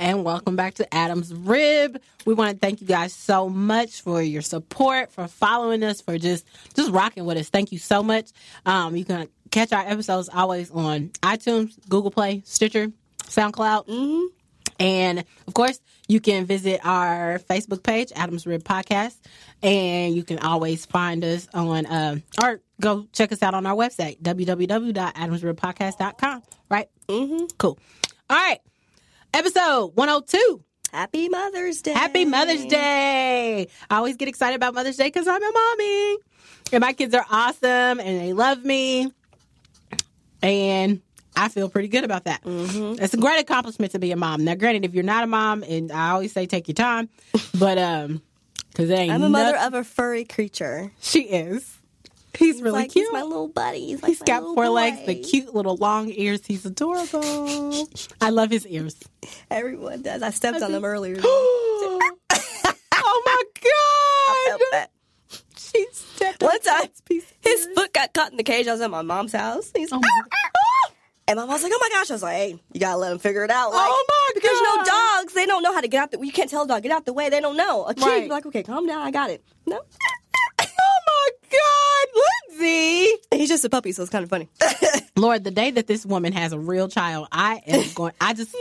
And welcome back to Adam's Rib. We want to thank you guys so much for your support, for following us, for just just rocking with us. Thank you so much. Um, you can catch our episodes always on iTunes, Google Play, Stitcher, SoundCloud. Mm-hmm. And of course, you can visit our Facebook page, Adams Rib Podcast, and you can always find us on, uh, or go check us out on our website, www.adamsribpodcast.com. Right? Mm-hmm. Cool. All right. Episode 102. Happy Mother's Day. Happy Mother's Day. I always get excited about Mother's Day because I'm a mommy. And my kids are awesome and they love me. And I feel pretty good about that. Mm-hmm. It's a great accomplishment to be a mom. Now, granted, if you're not a mom, and I always say take your time, but um, because I'm a mother of a furry creature. she is. He's really like, cute. He's my little buddy. He's, like He's got four boy. legs, the cute little long ears. He's adorable. I love his ears. Everyone does. I stepped on them earlier. oh my I god! felt that. She stepped One time, Pat's piece of his foot got caught in the cage. I was at my mom's house. He's Oh my ah, ah, ah. and my mom's like, "Oh my gosh!" I was like, "Hey, you gotta let him figure it out." Like, Oh my because you know, dogs they don't know how to get out. The, you can't tell a dog get out the way. They don't know. A kid, Right. like, "Okay, calm down. I got it." No, God, Lindsay! he's just a puppy, so it's kind of funny. Lord, the day that this woman has a real child, I am going. I just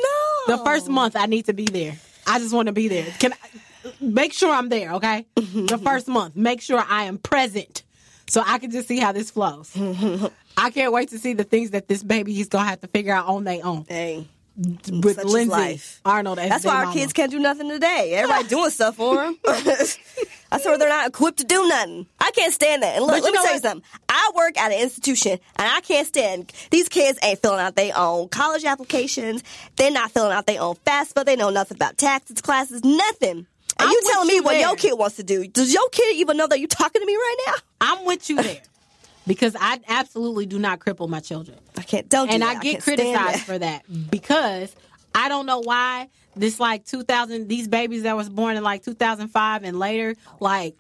No. the first month I need to be there. I just want to be there. Can I, make sure I'm there, okay? Mm-hmm. the first month, make sure I am present, so I can just see how this flows. I can't wait to see the things that this baby is gonna have to figure out on their own hey, Mm, with such Lindsay life. Arnold. That's why our mama. kids can't do nothing today. Everybody doing stuff for them. That's why they're not equipped to do nothing. I can't stand that. And look, let me tell you something. I work at an institution, and I can't stand these kids ain't filling out their own college applications. They're not filling out their own FAFSA. They know nothing about taxes, classes, nothing. And I'm you telling me you what your kid wants to do? Does your kid even know that you're talking to me right now? I'm with you there because I absolutely do not cripple my children. I can't. Don't. do and that. I get stand criticized for that because I don't know why this like 2000 these babies that was born in like 2005 and later like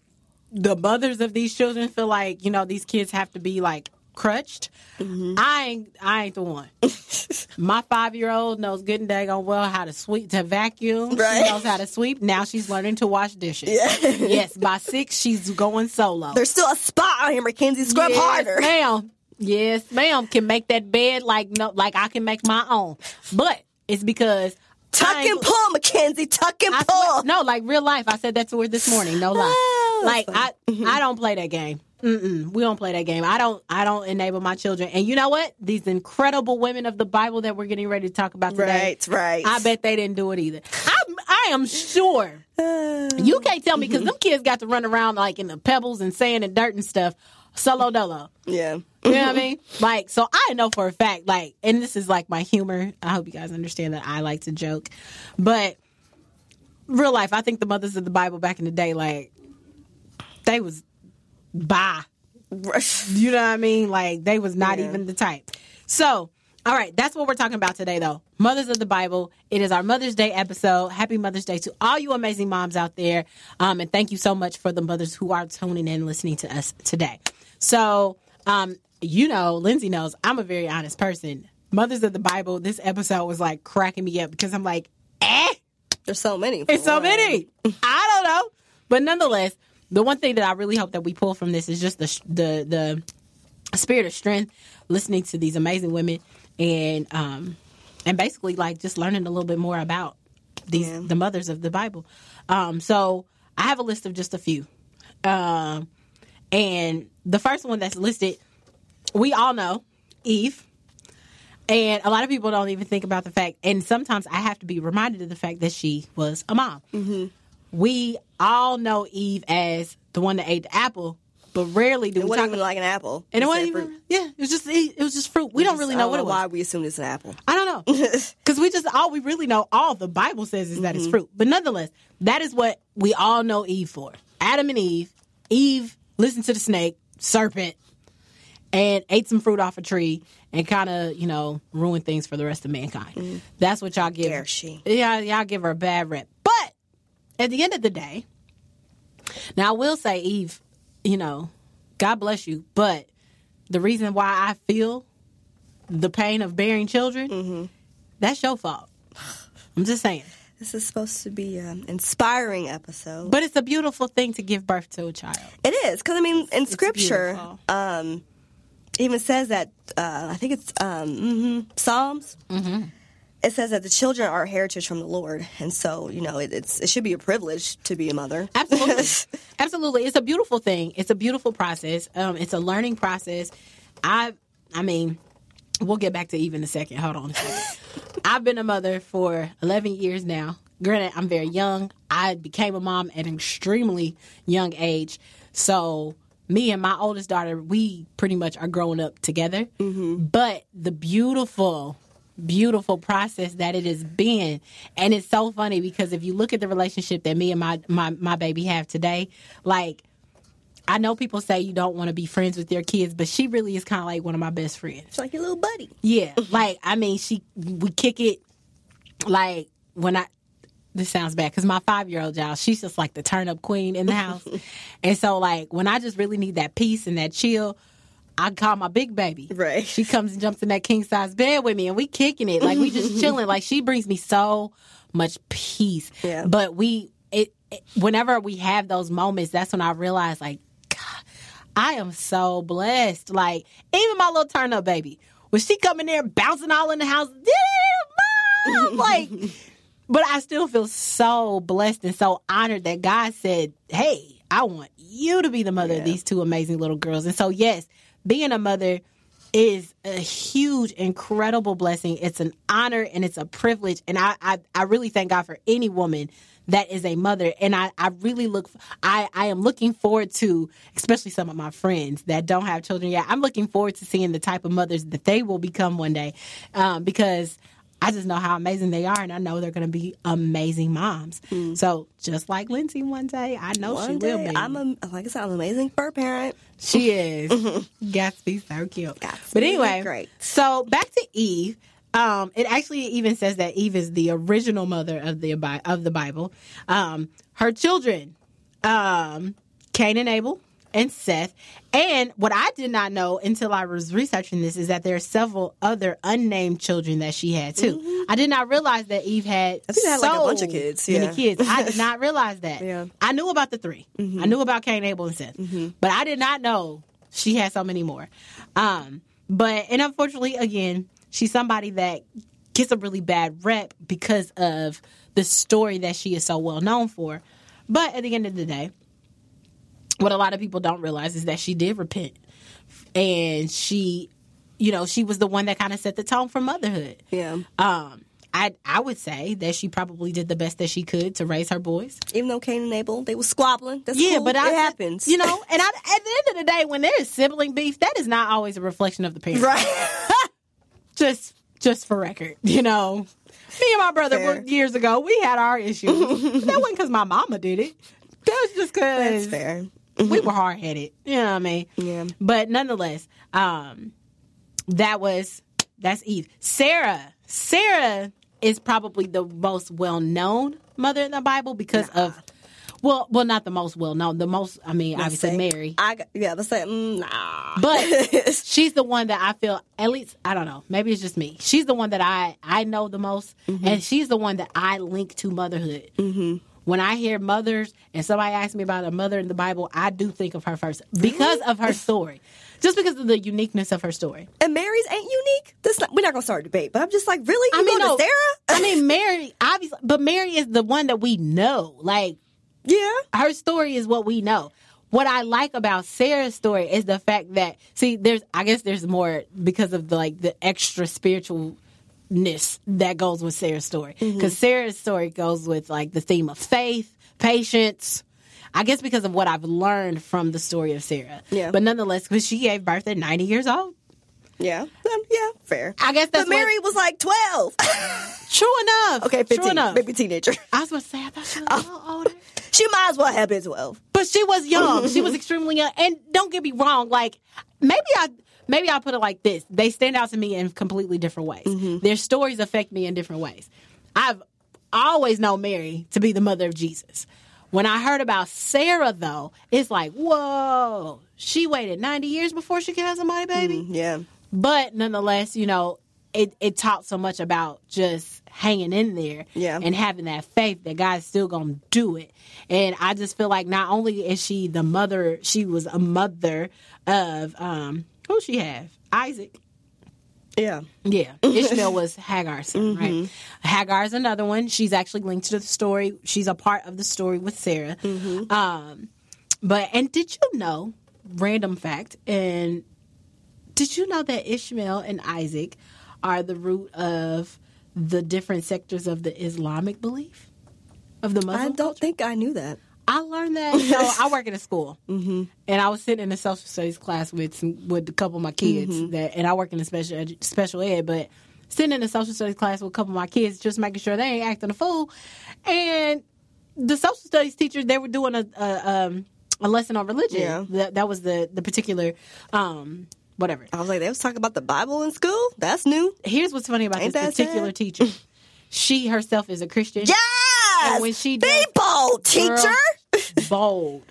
the mothers of these children feel like you know these kids have to be like crutched. Mm-hmm. I ain't I ain't the one. My five year old knows good and daggone well how to sweep to vacuum. Right. She knows how to sweep. Now she's learning to wash dishes. yes, by six she's going solo. There's still a spot on here, Mackenzie. Scrub yes, harder. ma'am. Yes, ma'am. Can make that bed like no, like I can make my own. But it's because Tuck and pull, Mackenzie. Tuck and I pull. swear- no, like real life. I said that to her this morning. No lie. Like I. Mm-hmm. I don't play that game. Mm-mm, we don't play that game. I don't. I don't enable my children. And you know what? These incredible women of the Bible that we're getting ready to talk about today. Right, right. I bet they didn't do it either. I, I am sure. You can't tell me because mm-hmm. them kids got to run around like in the pebbles and sand and dirt and stuff, solo dolo. Yeah. You know what I mm-hmm. mean? Like, so I know for a fact, like, and this is like my humor. I hope you guys understand that I like to joke. But real life, I think the mothers of the Bible back in the day, like, they was bye. You know what I mean? Like, they was not Yeah. even the type. So, all right, that's what we're talking about today, though. Mothers of the Bible. It is our Mother's Day episode. Happy Mother's Day to all you amazing moms out there. Um, and thank you so much for the mothers who are tuning in, and listening to us today. So, um, you know, Lindsay knows I'm a very honest person. Mothers of the Bible, this episode was like cracking me up because I'm like, eh, There's so many. it's so many. I don't know, but nonetheless, the one thing that I really hope that we pull from this is just the the the spirit of strength, listening to these amazing women, and um and basically like just learning a little bit more about these Yeah. the mothers of the Bible. Um, so I have a list of just a few, um, and the first one that's listed, we all know Eve. And a lot of people don't even think about the fact, and sometimes I have to be reminded of the fact that she was a mom. We all know Eve as the one that ate the apple, but rarely do It we wasn't talk even like an apple. and it wasn't even fruit. yeah, it was just it, was just fruit. We don't Just- really know don't what it was. Why we assumed it's an apple? I don't know. Because we just, all we really know, all the Bible says is that Mm-hmm. it's fruit. But nonetheless, that is what we all know Eve for. Adam and Eve. Eve listened to the snake, serpent, and ate some fruit off a tree and kind of, you know, ruined things for the rest of mankind. That's what y'all give Mm. Dare she. Yeah, y'all give her a bad rep. At the end of the day, now I will say, Eve, you know, God bless you, but the reason why I feel the pain of bearing children, Mm-hmm. that's your fault. I'm just saying. This is supposed to be an inspiring episode. But it's a beautiful thing to give birth to a child. It is because I mean, in scripture, beautiful. um, even says that uh, I think it's um, mhm, Psalms. Mm-hmm. It says that the children are a heritage from the Lord, and so you know it, it's it should be a privilege to be a mother. Absolutely. Absolutely. It's a beautiful thing. It's a beautiful process. Um, it's a learning process. I I mean, we'll get back to Eve in a second. Hold on a second. I've been a mother for 11 years now. Granted, I'm very young. I became a mom at an extremely young age. So, me and my oldest daughter, we pretty much are growing up together. But the beautiful, beautiful process that it has been, and it's so funny because if you look at the relationship that me and my my, my baby have today, like I know people say you don't want to be friends with your kids, but she really is kind of like one of my best friends. It's like your little buddy. Yeah, like I mean, she we kick it like when I. This sounds bad because my five year old y'all, she's just like the turn up queen in the house, and so like when I just really need that peace and that chill, I call my big baby. Right. She comes and jumps in that king size bed with me, and we kicking it like we just chilling. Like she brings me so much peace. Yeah. But we it, it whenever we have those moments, that's when I realize like God, I am so blessed. Like even my little turn up baby, when she come in there bouncing all in the house, yeah, mom, like. But I still feel so blessed and so honored that God said, "Hey, I want you to be the mother of these two amazing little girls." And so, yes, being a mother is a huge, incredible blessing. It's an honor and it's a privilege. And I, I, I really thank God for any woman that is a mother. And I, I really look, I, I am looking forward to, especially some of my friends that don't have children yet. I'm looking forward to seeing the type of mothers that they will become one day, um, because. I just know how amazing they are, and I know they're going to be amazing moms. So, just like Lindsay one day, I know she One will be. I'm a like I said, I'm an amazing fur parent. She is. To be so cute. To but anyway, great. So back to Eve. Um, it actually even says that Eve is the original mother of the of the Bible. Um, her children, um, Cain and Abel and Seth. And what I did not know until I was researching this is that there are several other unnamed children that she had too. Mm-hmm. I did not realize that Eve had. I think they had, like, a so bunch of kids, Many kids. I did not realize that. Yeah. I knew about the 3 mm-hmm. I knew about Cain, Abel, and Seth, mm-hmm. but I did not know she had so many more. Um, but and unfortunately, again, she's somebody that gets a really bad rep because of the story that she is so well known for. But at the end of the day, what a lot of people don't realize is that she did repent, and she, you know, she was the one that kind of set the tone for motherhood. Yeah. Um, I I would say that she probably did the best that she could to raise her boys. Even though Cain and Abel, they were squabbling. That's Yeah, cool. but I, it happens. You know, and I, at the end of the day, when there is sibling beef, that is not always a reflection of the parent. right? Just just for record, you know. Me and my brother Fair. were years ago. We had our issues. that wasn't because my mama did it. That was just because. That's because fair. we were hard headed. You know what I mean? Yeah. But nonetheless, um, that was that's Eve. Sarah. Sarah is probably the most well known mother in the Bible because of well, well, not the most well known. The most, I mean, obviously Say, Mary. I yeah, let's say mm, nah. But she's the one that I feel at least I don't know. Maybe it's just me. She's the one that I I know the most, and she's the one that I link to motherhood. Mm-hmm. When I hear mothers and somebody asks me about a mother in the Bible, I do think of her first because of her story, just because of the uniqueness of her story. and Mary's ain't unique. This not, we're not gonna start a debate, but I'm just like, really? You I mean, no, to Sarah? I mean, Mary, obviously, but Mary is the one that we know. Like yeah. her story is what we know. What I like about Sarah's story is the fact that see, there's I guess there's more because of the like the extra spiritualness that goes with Sarah's story. Because Sarah's story goes with like the theme of faith, patience, I guess because of what I've learned from the story of Sarah. Yeah. But nonetheless, because she gave birth at 90 years old. Yeah. Um, yeah. Fair. I guess that's But Mary was like twelve. true enough. okay, True fifteen. enough. Maybe teenager. I was going to say, I thought she was a little older. She might as well have been twelve. But she was young. she was extremely young. And don't get me wrong, like maybe I maybe I'll put it like this. They stand out to me in completely different ways. Their stories affect me in different ways. I've always known Mary to be the mother of Jesus. When I heard about Sarah though, it's like, whoa, she waited 90 years before she could have somebody baby. Yeah. But nonetheless, you know, it, it taught so much about just hanging in there Yeah. and having that faith that God's still gonna do it. And I just feel like not only is she the mother, she was a mother of um who she have? Isaac. Yeah. Yeah. Ishmael was Hagar's son, right? Hagar is another one. She's actually linked to the story. She's a part of the story with Sarah. Um but and did you know, random fact, and did you know that Ishmael and Isaac are the root of the different sectors of the Islamic belief? Of the Muslim I don't think I knew that. I learned that. So I work at a school, mm-hmm. and I was sitting in a social studies class with some, with a couple of my kids. Mm-hmm. That, and I work in a special edu- special ed, but sitting in a social studies class with a couple of my kids, just making sure they ain't acting a fool. And the social studies teachers, they were doing a a, um, a lesson on religion. Yeah. That, that was the the particular um, whatever. I was like, they was talking about the Bible in school. That's new. Here's what's funny about Ain't this particular sad? teacher. She herself is a Christian. Yes. And when she does- bold, teacher. Bold.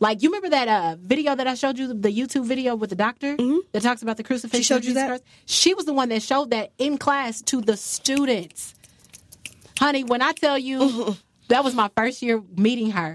Like you remember that uh, video that I showed you, the YouTube video with the doctor that talks about the crucifixion. Mm-hmm. She showed you that? Christ? She was the one that showed that in class to the students. Honey, when I tell you that was my first year meeting her,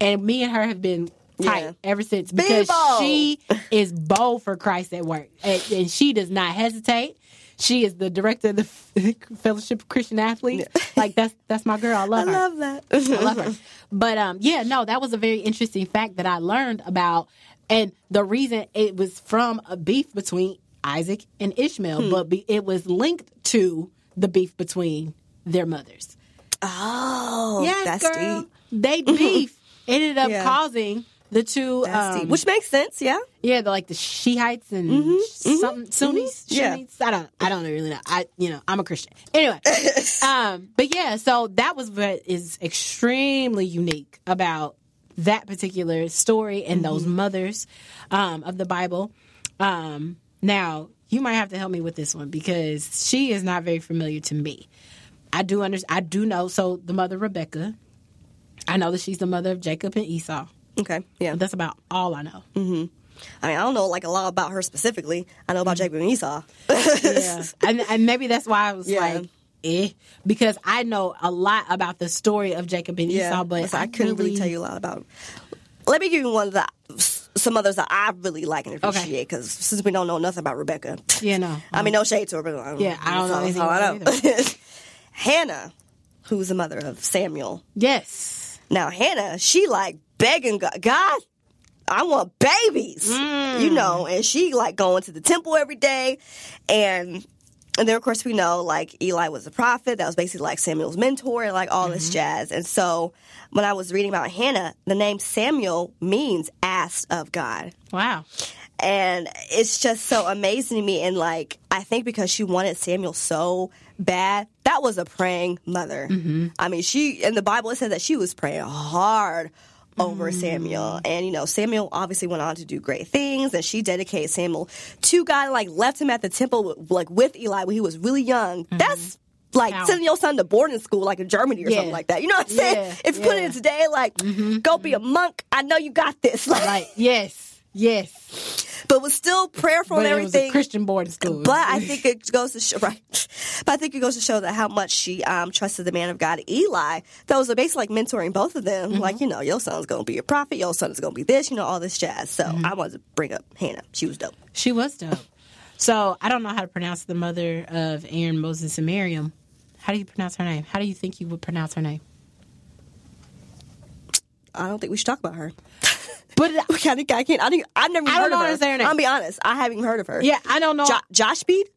and me and her have been tight Mm-hmm. Yeah. ever since because she is bold for Christ at work, and, and she does not hesitate. She is the director of the Fellowship of Christian Athletes. Like that's that's my girl. I I love her. I love that. I love her. But um, yeah, no, that was a very interesting fact that I learned about, and the reason it was from a beef between Isaac and Ishmael, Hmm. but be, it was linked to the beef between their mothers. Oh, Yes, that's girl, deep. they beef ended up Yeah. causing the two, um. Which makes sense, yeah. yeah, the, like the Shiites and something Sunnis, Mm-hmm. Yeah. I don't, I don't really know. I, you know, I'm a Christian anyway. um, but yeah, so that was what is extremely unique about that particular story and those Mm-hmm. mothers um, of the Bible. Um, now you might have to help me with this one because she is not very familiar to me. I do under, I do know. So the mother Rebecca, I know that she's the mother of Jacob and Esau. Okay, yeah. That's about all I know. Mm-hmm. I mean, I don't know like a lot about her specifically. I know about Jacob and Esau. yeah. and, and maybe that's why I was Yeah. like, eh, because I know a lot about the story of Jacob and Esau, but listen, I couldn't really tell you a lot about. Let me give you one of the some others that I really like and appreciate because since we don't know nothing about Rebecca, Yeah, no. I mean, no shade to her, but um, Yeah, I don't know that's anything all I know. Hannah, who's the mother of Samuel. yes. Now Hannah, she like begging God, God, I want babies, you hmm. know, and she like going to the temple every day, and and then of course we know like Eli was a prophet that was basically like Samuel's mentor and like all this mm-hmm. jazz, and so when I was reading about Hannah, the name Samuel means asked of God. Wow. And it's just so amazing to me. And like, I think because she wanted Samuel so bad, that was a praying mother. Mm-hmm. I mean, she, in the Bible, it says that she was praying hard over Samuel. Mm. And, you know, Samuel obviously went on to do great things. And she dedicated Samuel to God and like left him at the temple, like with Eli when he was really young. Mm-hmm. That's like Wow. sending your son to boarding school, like in Germany or Yeah. something like that. You know what I'm saying? Yeah, If you put it in today, like, mm-hmm. go be a monk. I know you got this. Like, Like, yes, yes. But was still prayerful But and it was a everything. Christian boarding school. But I think it goes to show, right? But I think it goes to show that how much she um, trusted the man of God, Eli. That was basically like mentoring both of them. Mm-hmm. Like, you know, your son's going to be a prophet, your son is going to be this, you know, all this jazz. So Mm-hmm. I wanted to bring up Hannah. She was dope. she was dope. So I don't know how to pronounce the mother of Aaron, Moses, and Miriam. How do you pronounce her name? How do you think you would pronounce her name? I don't think we should talk about her. But I can't, I can't, I think, I've never I don't heard know of her. her name. I'll be honest. I haven't even heard of her. yeah, I don't know. Jo- Josh Bede?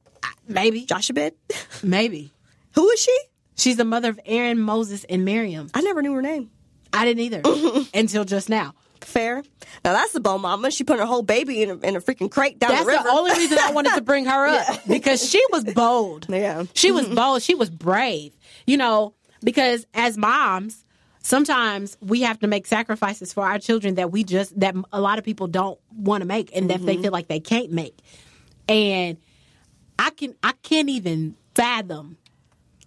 maybe, Josh Bede? maybe Who is she? she's the mother of Aaron, Moses, and Miriam. I never knew her name. I didn't either until just now. Fair. Now that's the bone mama. She put her whole baby in a, in a freaking crate down That's the river. That's the only reason I wanted to bring her up because she was bold. Yeah. She was mm-hmm. bold. She was brave. You know, because as moms, sometimes we have to make sacrifices for our children that we just that a lot of people don't want to make and that they feel like they can't make. And I can I can't even fathom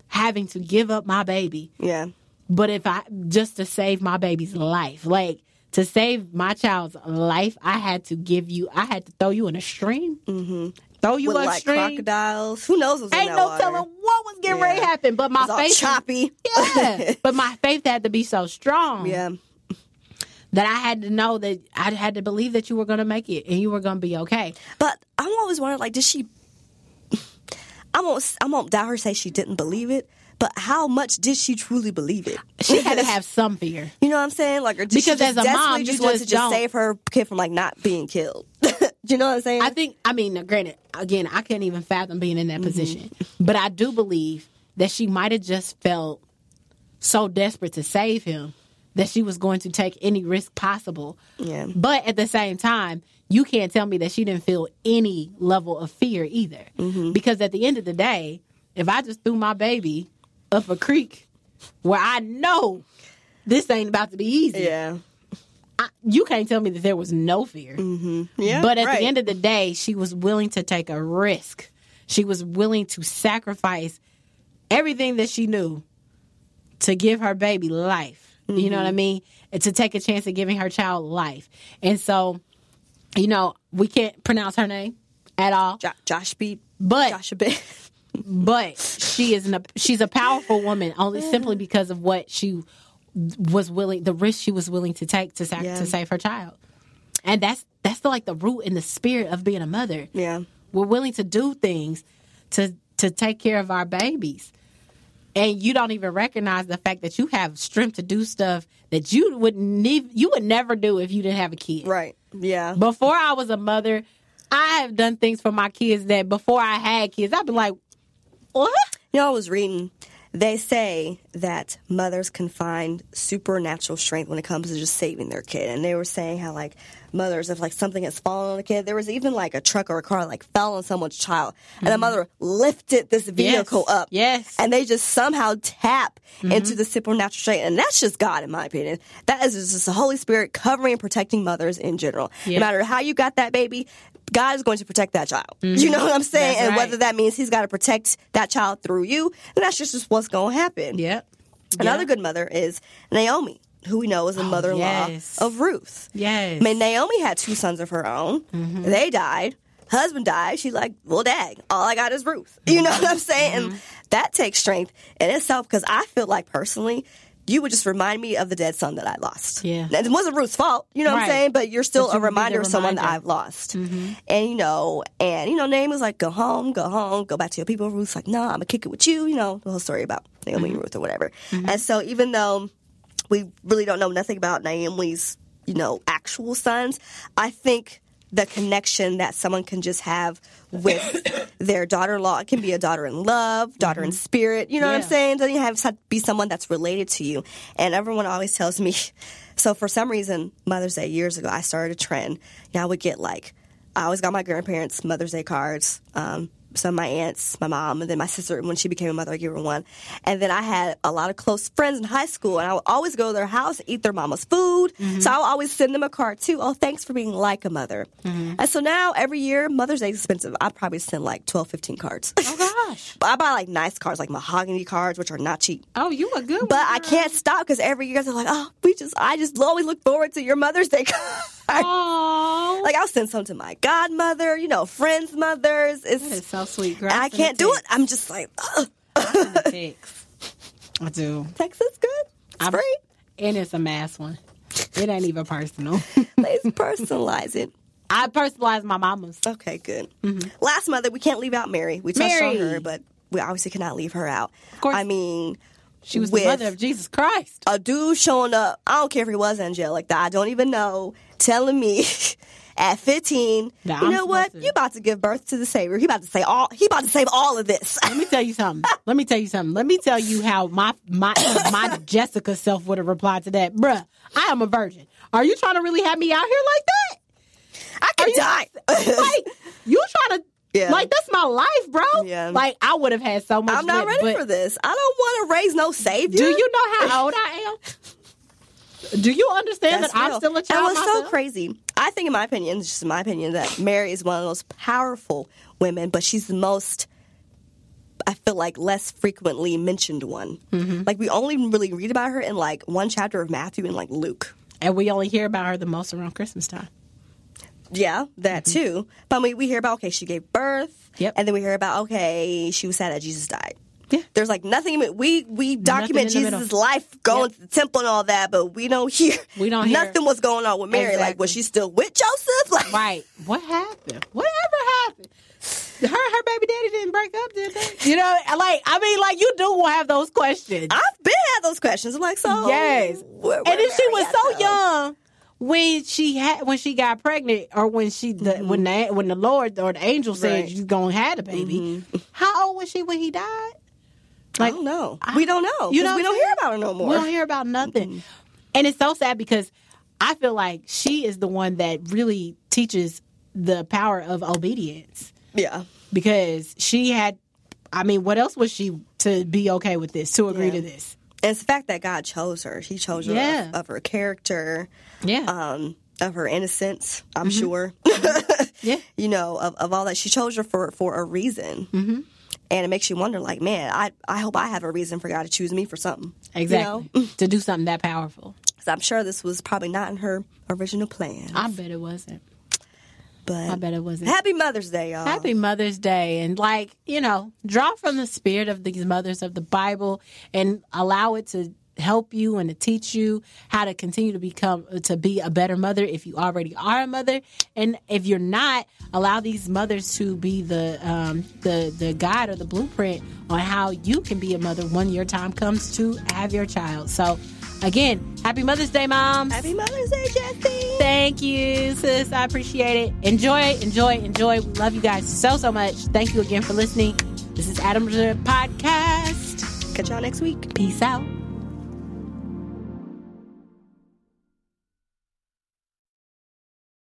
having to give up my baby yeah. but if I just to save my baby's life, like to save my child's life, I had to give you. I had to throw you in a stream. Mm-hmm. Throw you With like stream. crocodiles. Who knows what's in Ain't no water? telling what was getting ready to happen. But my faith, choppy. yeah. but my faith had to be so strong Yeah. that I had to know that I had to believe that you were going to make it and you were going to be okay. But I'm always wondering, like, did she? I won't. I won't doubt her. Say she didn't believe it, but how much did she truly believe it? She had to have some fear. You know what I'm saying? Like, or did she Because just as a mom, you just want to just just don't. save her kid from like not being killed? You know what I'm saying? I think, I mean, granted, again, I can't even fathom being in that Mm-hmm. position, but I do believe that she might have just felt so desperate to save him that she was going to take any risk possible. Yeah. But at the same time, you can't tell me that she didn't feel any level of fear either. Mm-hmm. Because at the end of the day, if I just threw my baby up a creek where I know this ain't about to be easy, yeah. I, you can't tell me that there was no fear. Mm-hmm. Yeah. But at right. the end of the day, she was willing to take a risk. She was willing to sacrifice everything that she knew to give her baby life. You know what I mm-hmm. mean? And to take a chance at giving her child life. And so, you know, we can't pronounce her name at all. Jo- Josh beat But Josh bit. but she is an, she's a powerful woman only simply because of what she was willing the risk she was willing to take to Yeah. to save her child and that's that's the, like the root and the spirit of being a mother Yeah. we're willing to do things to to take care of our babies and you don't even recognize the fact that you have strength to do stuff that you would ne- you would never do if you didn't have a kid Right. Yeah. before I was a mother, I have done things for my kids that before I had kids, I'd be like, what? You know, I was reading. They say that mothers can find supernatural strength when it comes to just saving their kid, and they were saying how like mothers, if like something has fallen on a kid, there was even like a truck or a car like fell on someone's child, and a mm-hmm. mother lifted this vehicle Yes. up, Yes. and they just somehow tap mm-hmm. into the supernatural strength, and that's just God, in my opinion. That is just the Holy Spirit covering and protecting mothers in general. Yeah. No matter how you got that baby. God is going to protect that child. You know what I'm saying? That's and right. whether that means he's got to protect that child through you, and that's just, just what's going to happen. Yep. Another good mother is Naomi, who we know is the Oh, yes. of Ruth. Yes. I mean, Naomi had two sons of her own. Mm-hmm. They died. Husband died. She's like, well, dag, all I got is Ruth. You know what I'm saying? Mm-hmm. And that takes strength in itself because I feel like personally, you would just remind me of the dead son that I lost. Yeah. And it wasn't Ruth's fault, you know what I'm saying? But you're still But you a reminder of someone that. Mm-hmm. I've lost. And, you know, and, you know, Naomi was like, go home, go home, go back to your people. Ruth's like, no, I'm going to kick it with you. You know, the whole story about Naomi Mm-hmm. and Ruth or whatever. And so even though we really don't know nothing about Naomi's, you know, actual sons. I think the connection that someone can just have with their daughter-in-law it can be a daughter in love, daughter in spirit. You know what I'm Yeah. saying? Doesn't have to be someone that's related to you. And everyone always tells me. So for some reason, Mother's Day years ago, I started a trend. Now I would get like, I always got my grandparents' Mother's Day cards. Um, some of my aunts, my mom, and then my sister, when she became a mother, I gave her one. And then I had a lot of close friends in high school, and I would always go to their house and eat their mama's food. Mm-hmm. So I would always send them a card too. Oh, thanks for being like a mother. Mm-hmm. And so now every year, Mother's Day is expensive. I probably send like 12, 15 cards. Oh gosh. but I buy like nice cards, like mahogany cards, which are not cheap. Oh, you a good But one. I can't stop because every year they're like, oh, we just, I just always look forward to your Mother's Day card. Oh, Like I'll send some to my godmother, you know, friends' mothers. It's that is so sweet. Girl, and I can't do it. I'm just like, Ugh. Text. I do. text is good. It's I'm- free. And it's a mass one. It ain't even personal. Let's personalize it. I personalize my mama's. Okay, good. Last mother, we can't leave out Mary. We touched on Mm-hmm. Her, but we obviously cannot leave her out. Of course. I mean, She was the mother of Jesus Christ. a dude showing up. I don't care if he was angelic. That I don't even know. Telling me at 15, Nah, you I'm know what? supposed to- You about to give birth to the Savior. He about to say all. He about to save all of this. Let me tell you something. Let me tell you something. Let me tell you how my my my Jessica self would have replied to that. Bruh, I am a virgin. Are you trying to really have me out here like that? I could you- die. Like you trying to Yeah. like that's my life, bro. Yeah. Like I would have had so much. I'm not ready for this. I don't want to raise no Savior. Do you know how old I am? Do you understand That's that I'm still a And child what's myself? so crazy, I think, in my opinion, it's just in my opinion, that Mary is one of the most powerful women, but she's the most, I feel like, less frequently mentioned one. Mm-hmm. Like, we only really read about her in like one chapter of Matthew and like Luke. and we only hear about her the most around Christmas time. Yeah, that too. But we, we hear about, okay, she gave birth. Mm-hmm. Yep. And then we hear about, okay, she was sad that Jesus died. Yeah. There's like nothing. We we document in the middle. Jesus' life going Yep. to the temple and all that, but we don't hear. We don't hear- nothing was going on with Mary. Like, was she still with Joseph? Like, Right. What happened? Whatever happened? Her her baby daddy didn't break up, did they? You know, like I mean, like you do have those questions. I've been had those questions. I'm like, so yes. where- and where if she was so though? young when she had when she got pregnant or when she the when the when the Lord or the angel said Mm-hmm. Right. she's gonna have a baby. How old was she when he died? I don't know. we don't know. You know we don't hear about her no more. We don't hear about nothing. And it's so sad because I feel like she is the one that really teaches the power of obedience yeah. because she had I mean, what else was she to be okay with this, to agree Yeah. to this? And it's the fact that God chose her. He chose her Yeah. of, of her character, Yeah. um, of her innocence. I'm sure. yeah. you know, of, of all that. She chose her for for a reason. Mm-hmm. And it makes you wonder, like, man, I I hope I have a reason for God to choose me for something. Exactly. You know? to do something that powerful. 'Cause I'm sure this was probably not in her original plan. I bet it wasn't. But I bet it wasn't. Happy Mother's Day, y'all. Happy Mother's Day. And like, you know, draw from the spirit of these mothers of the Bible and allow it to help you and to teach you how to continue to become to be a better mother if you already are a mother and if you're not allow these mothers to be the um the the guide or the blueprint on how you can be a mother when your time comes to have your child so again happy mother's day moms Happy Mother's Day, Jesse. Thank you, sis. I appreciate it. Enjoy, enjoy, enjoy. We love you guys so, so much. Thank you again for listening. This is Adam's Podcast. Catch y'all next week. Peace out.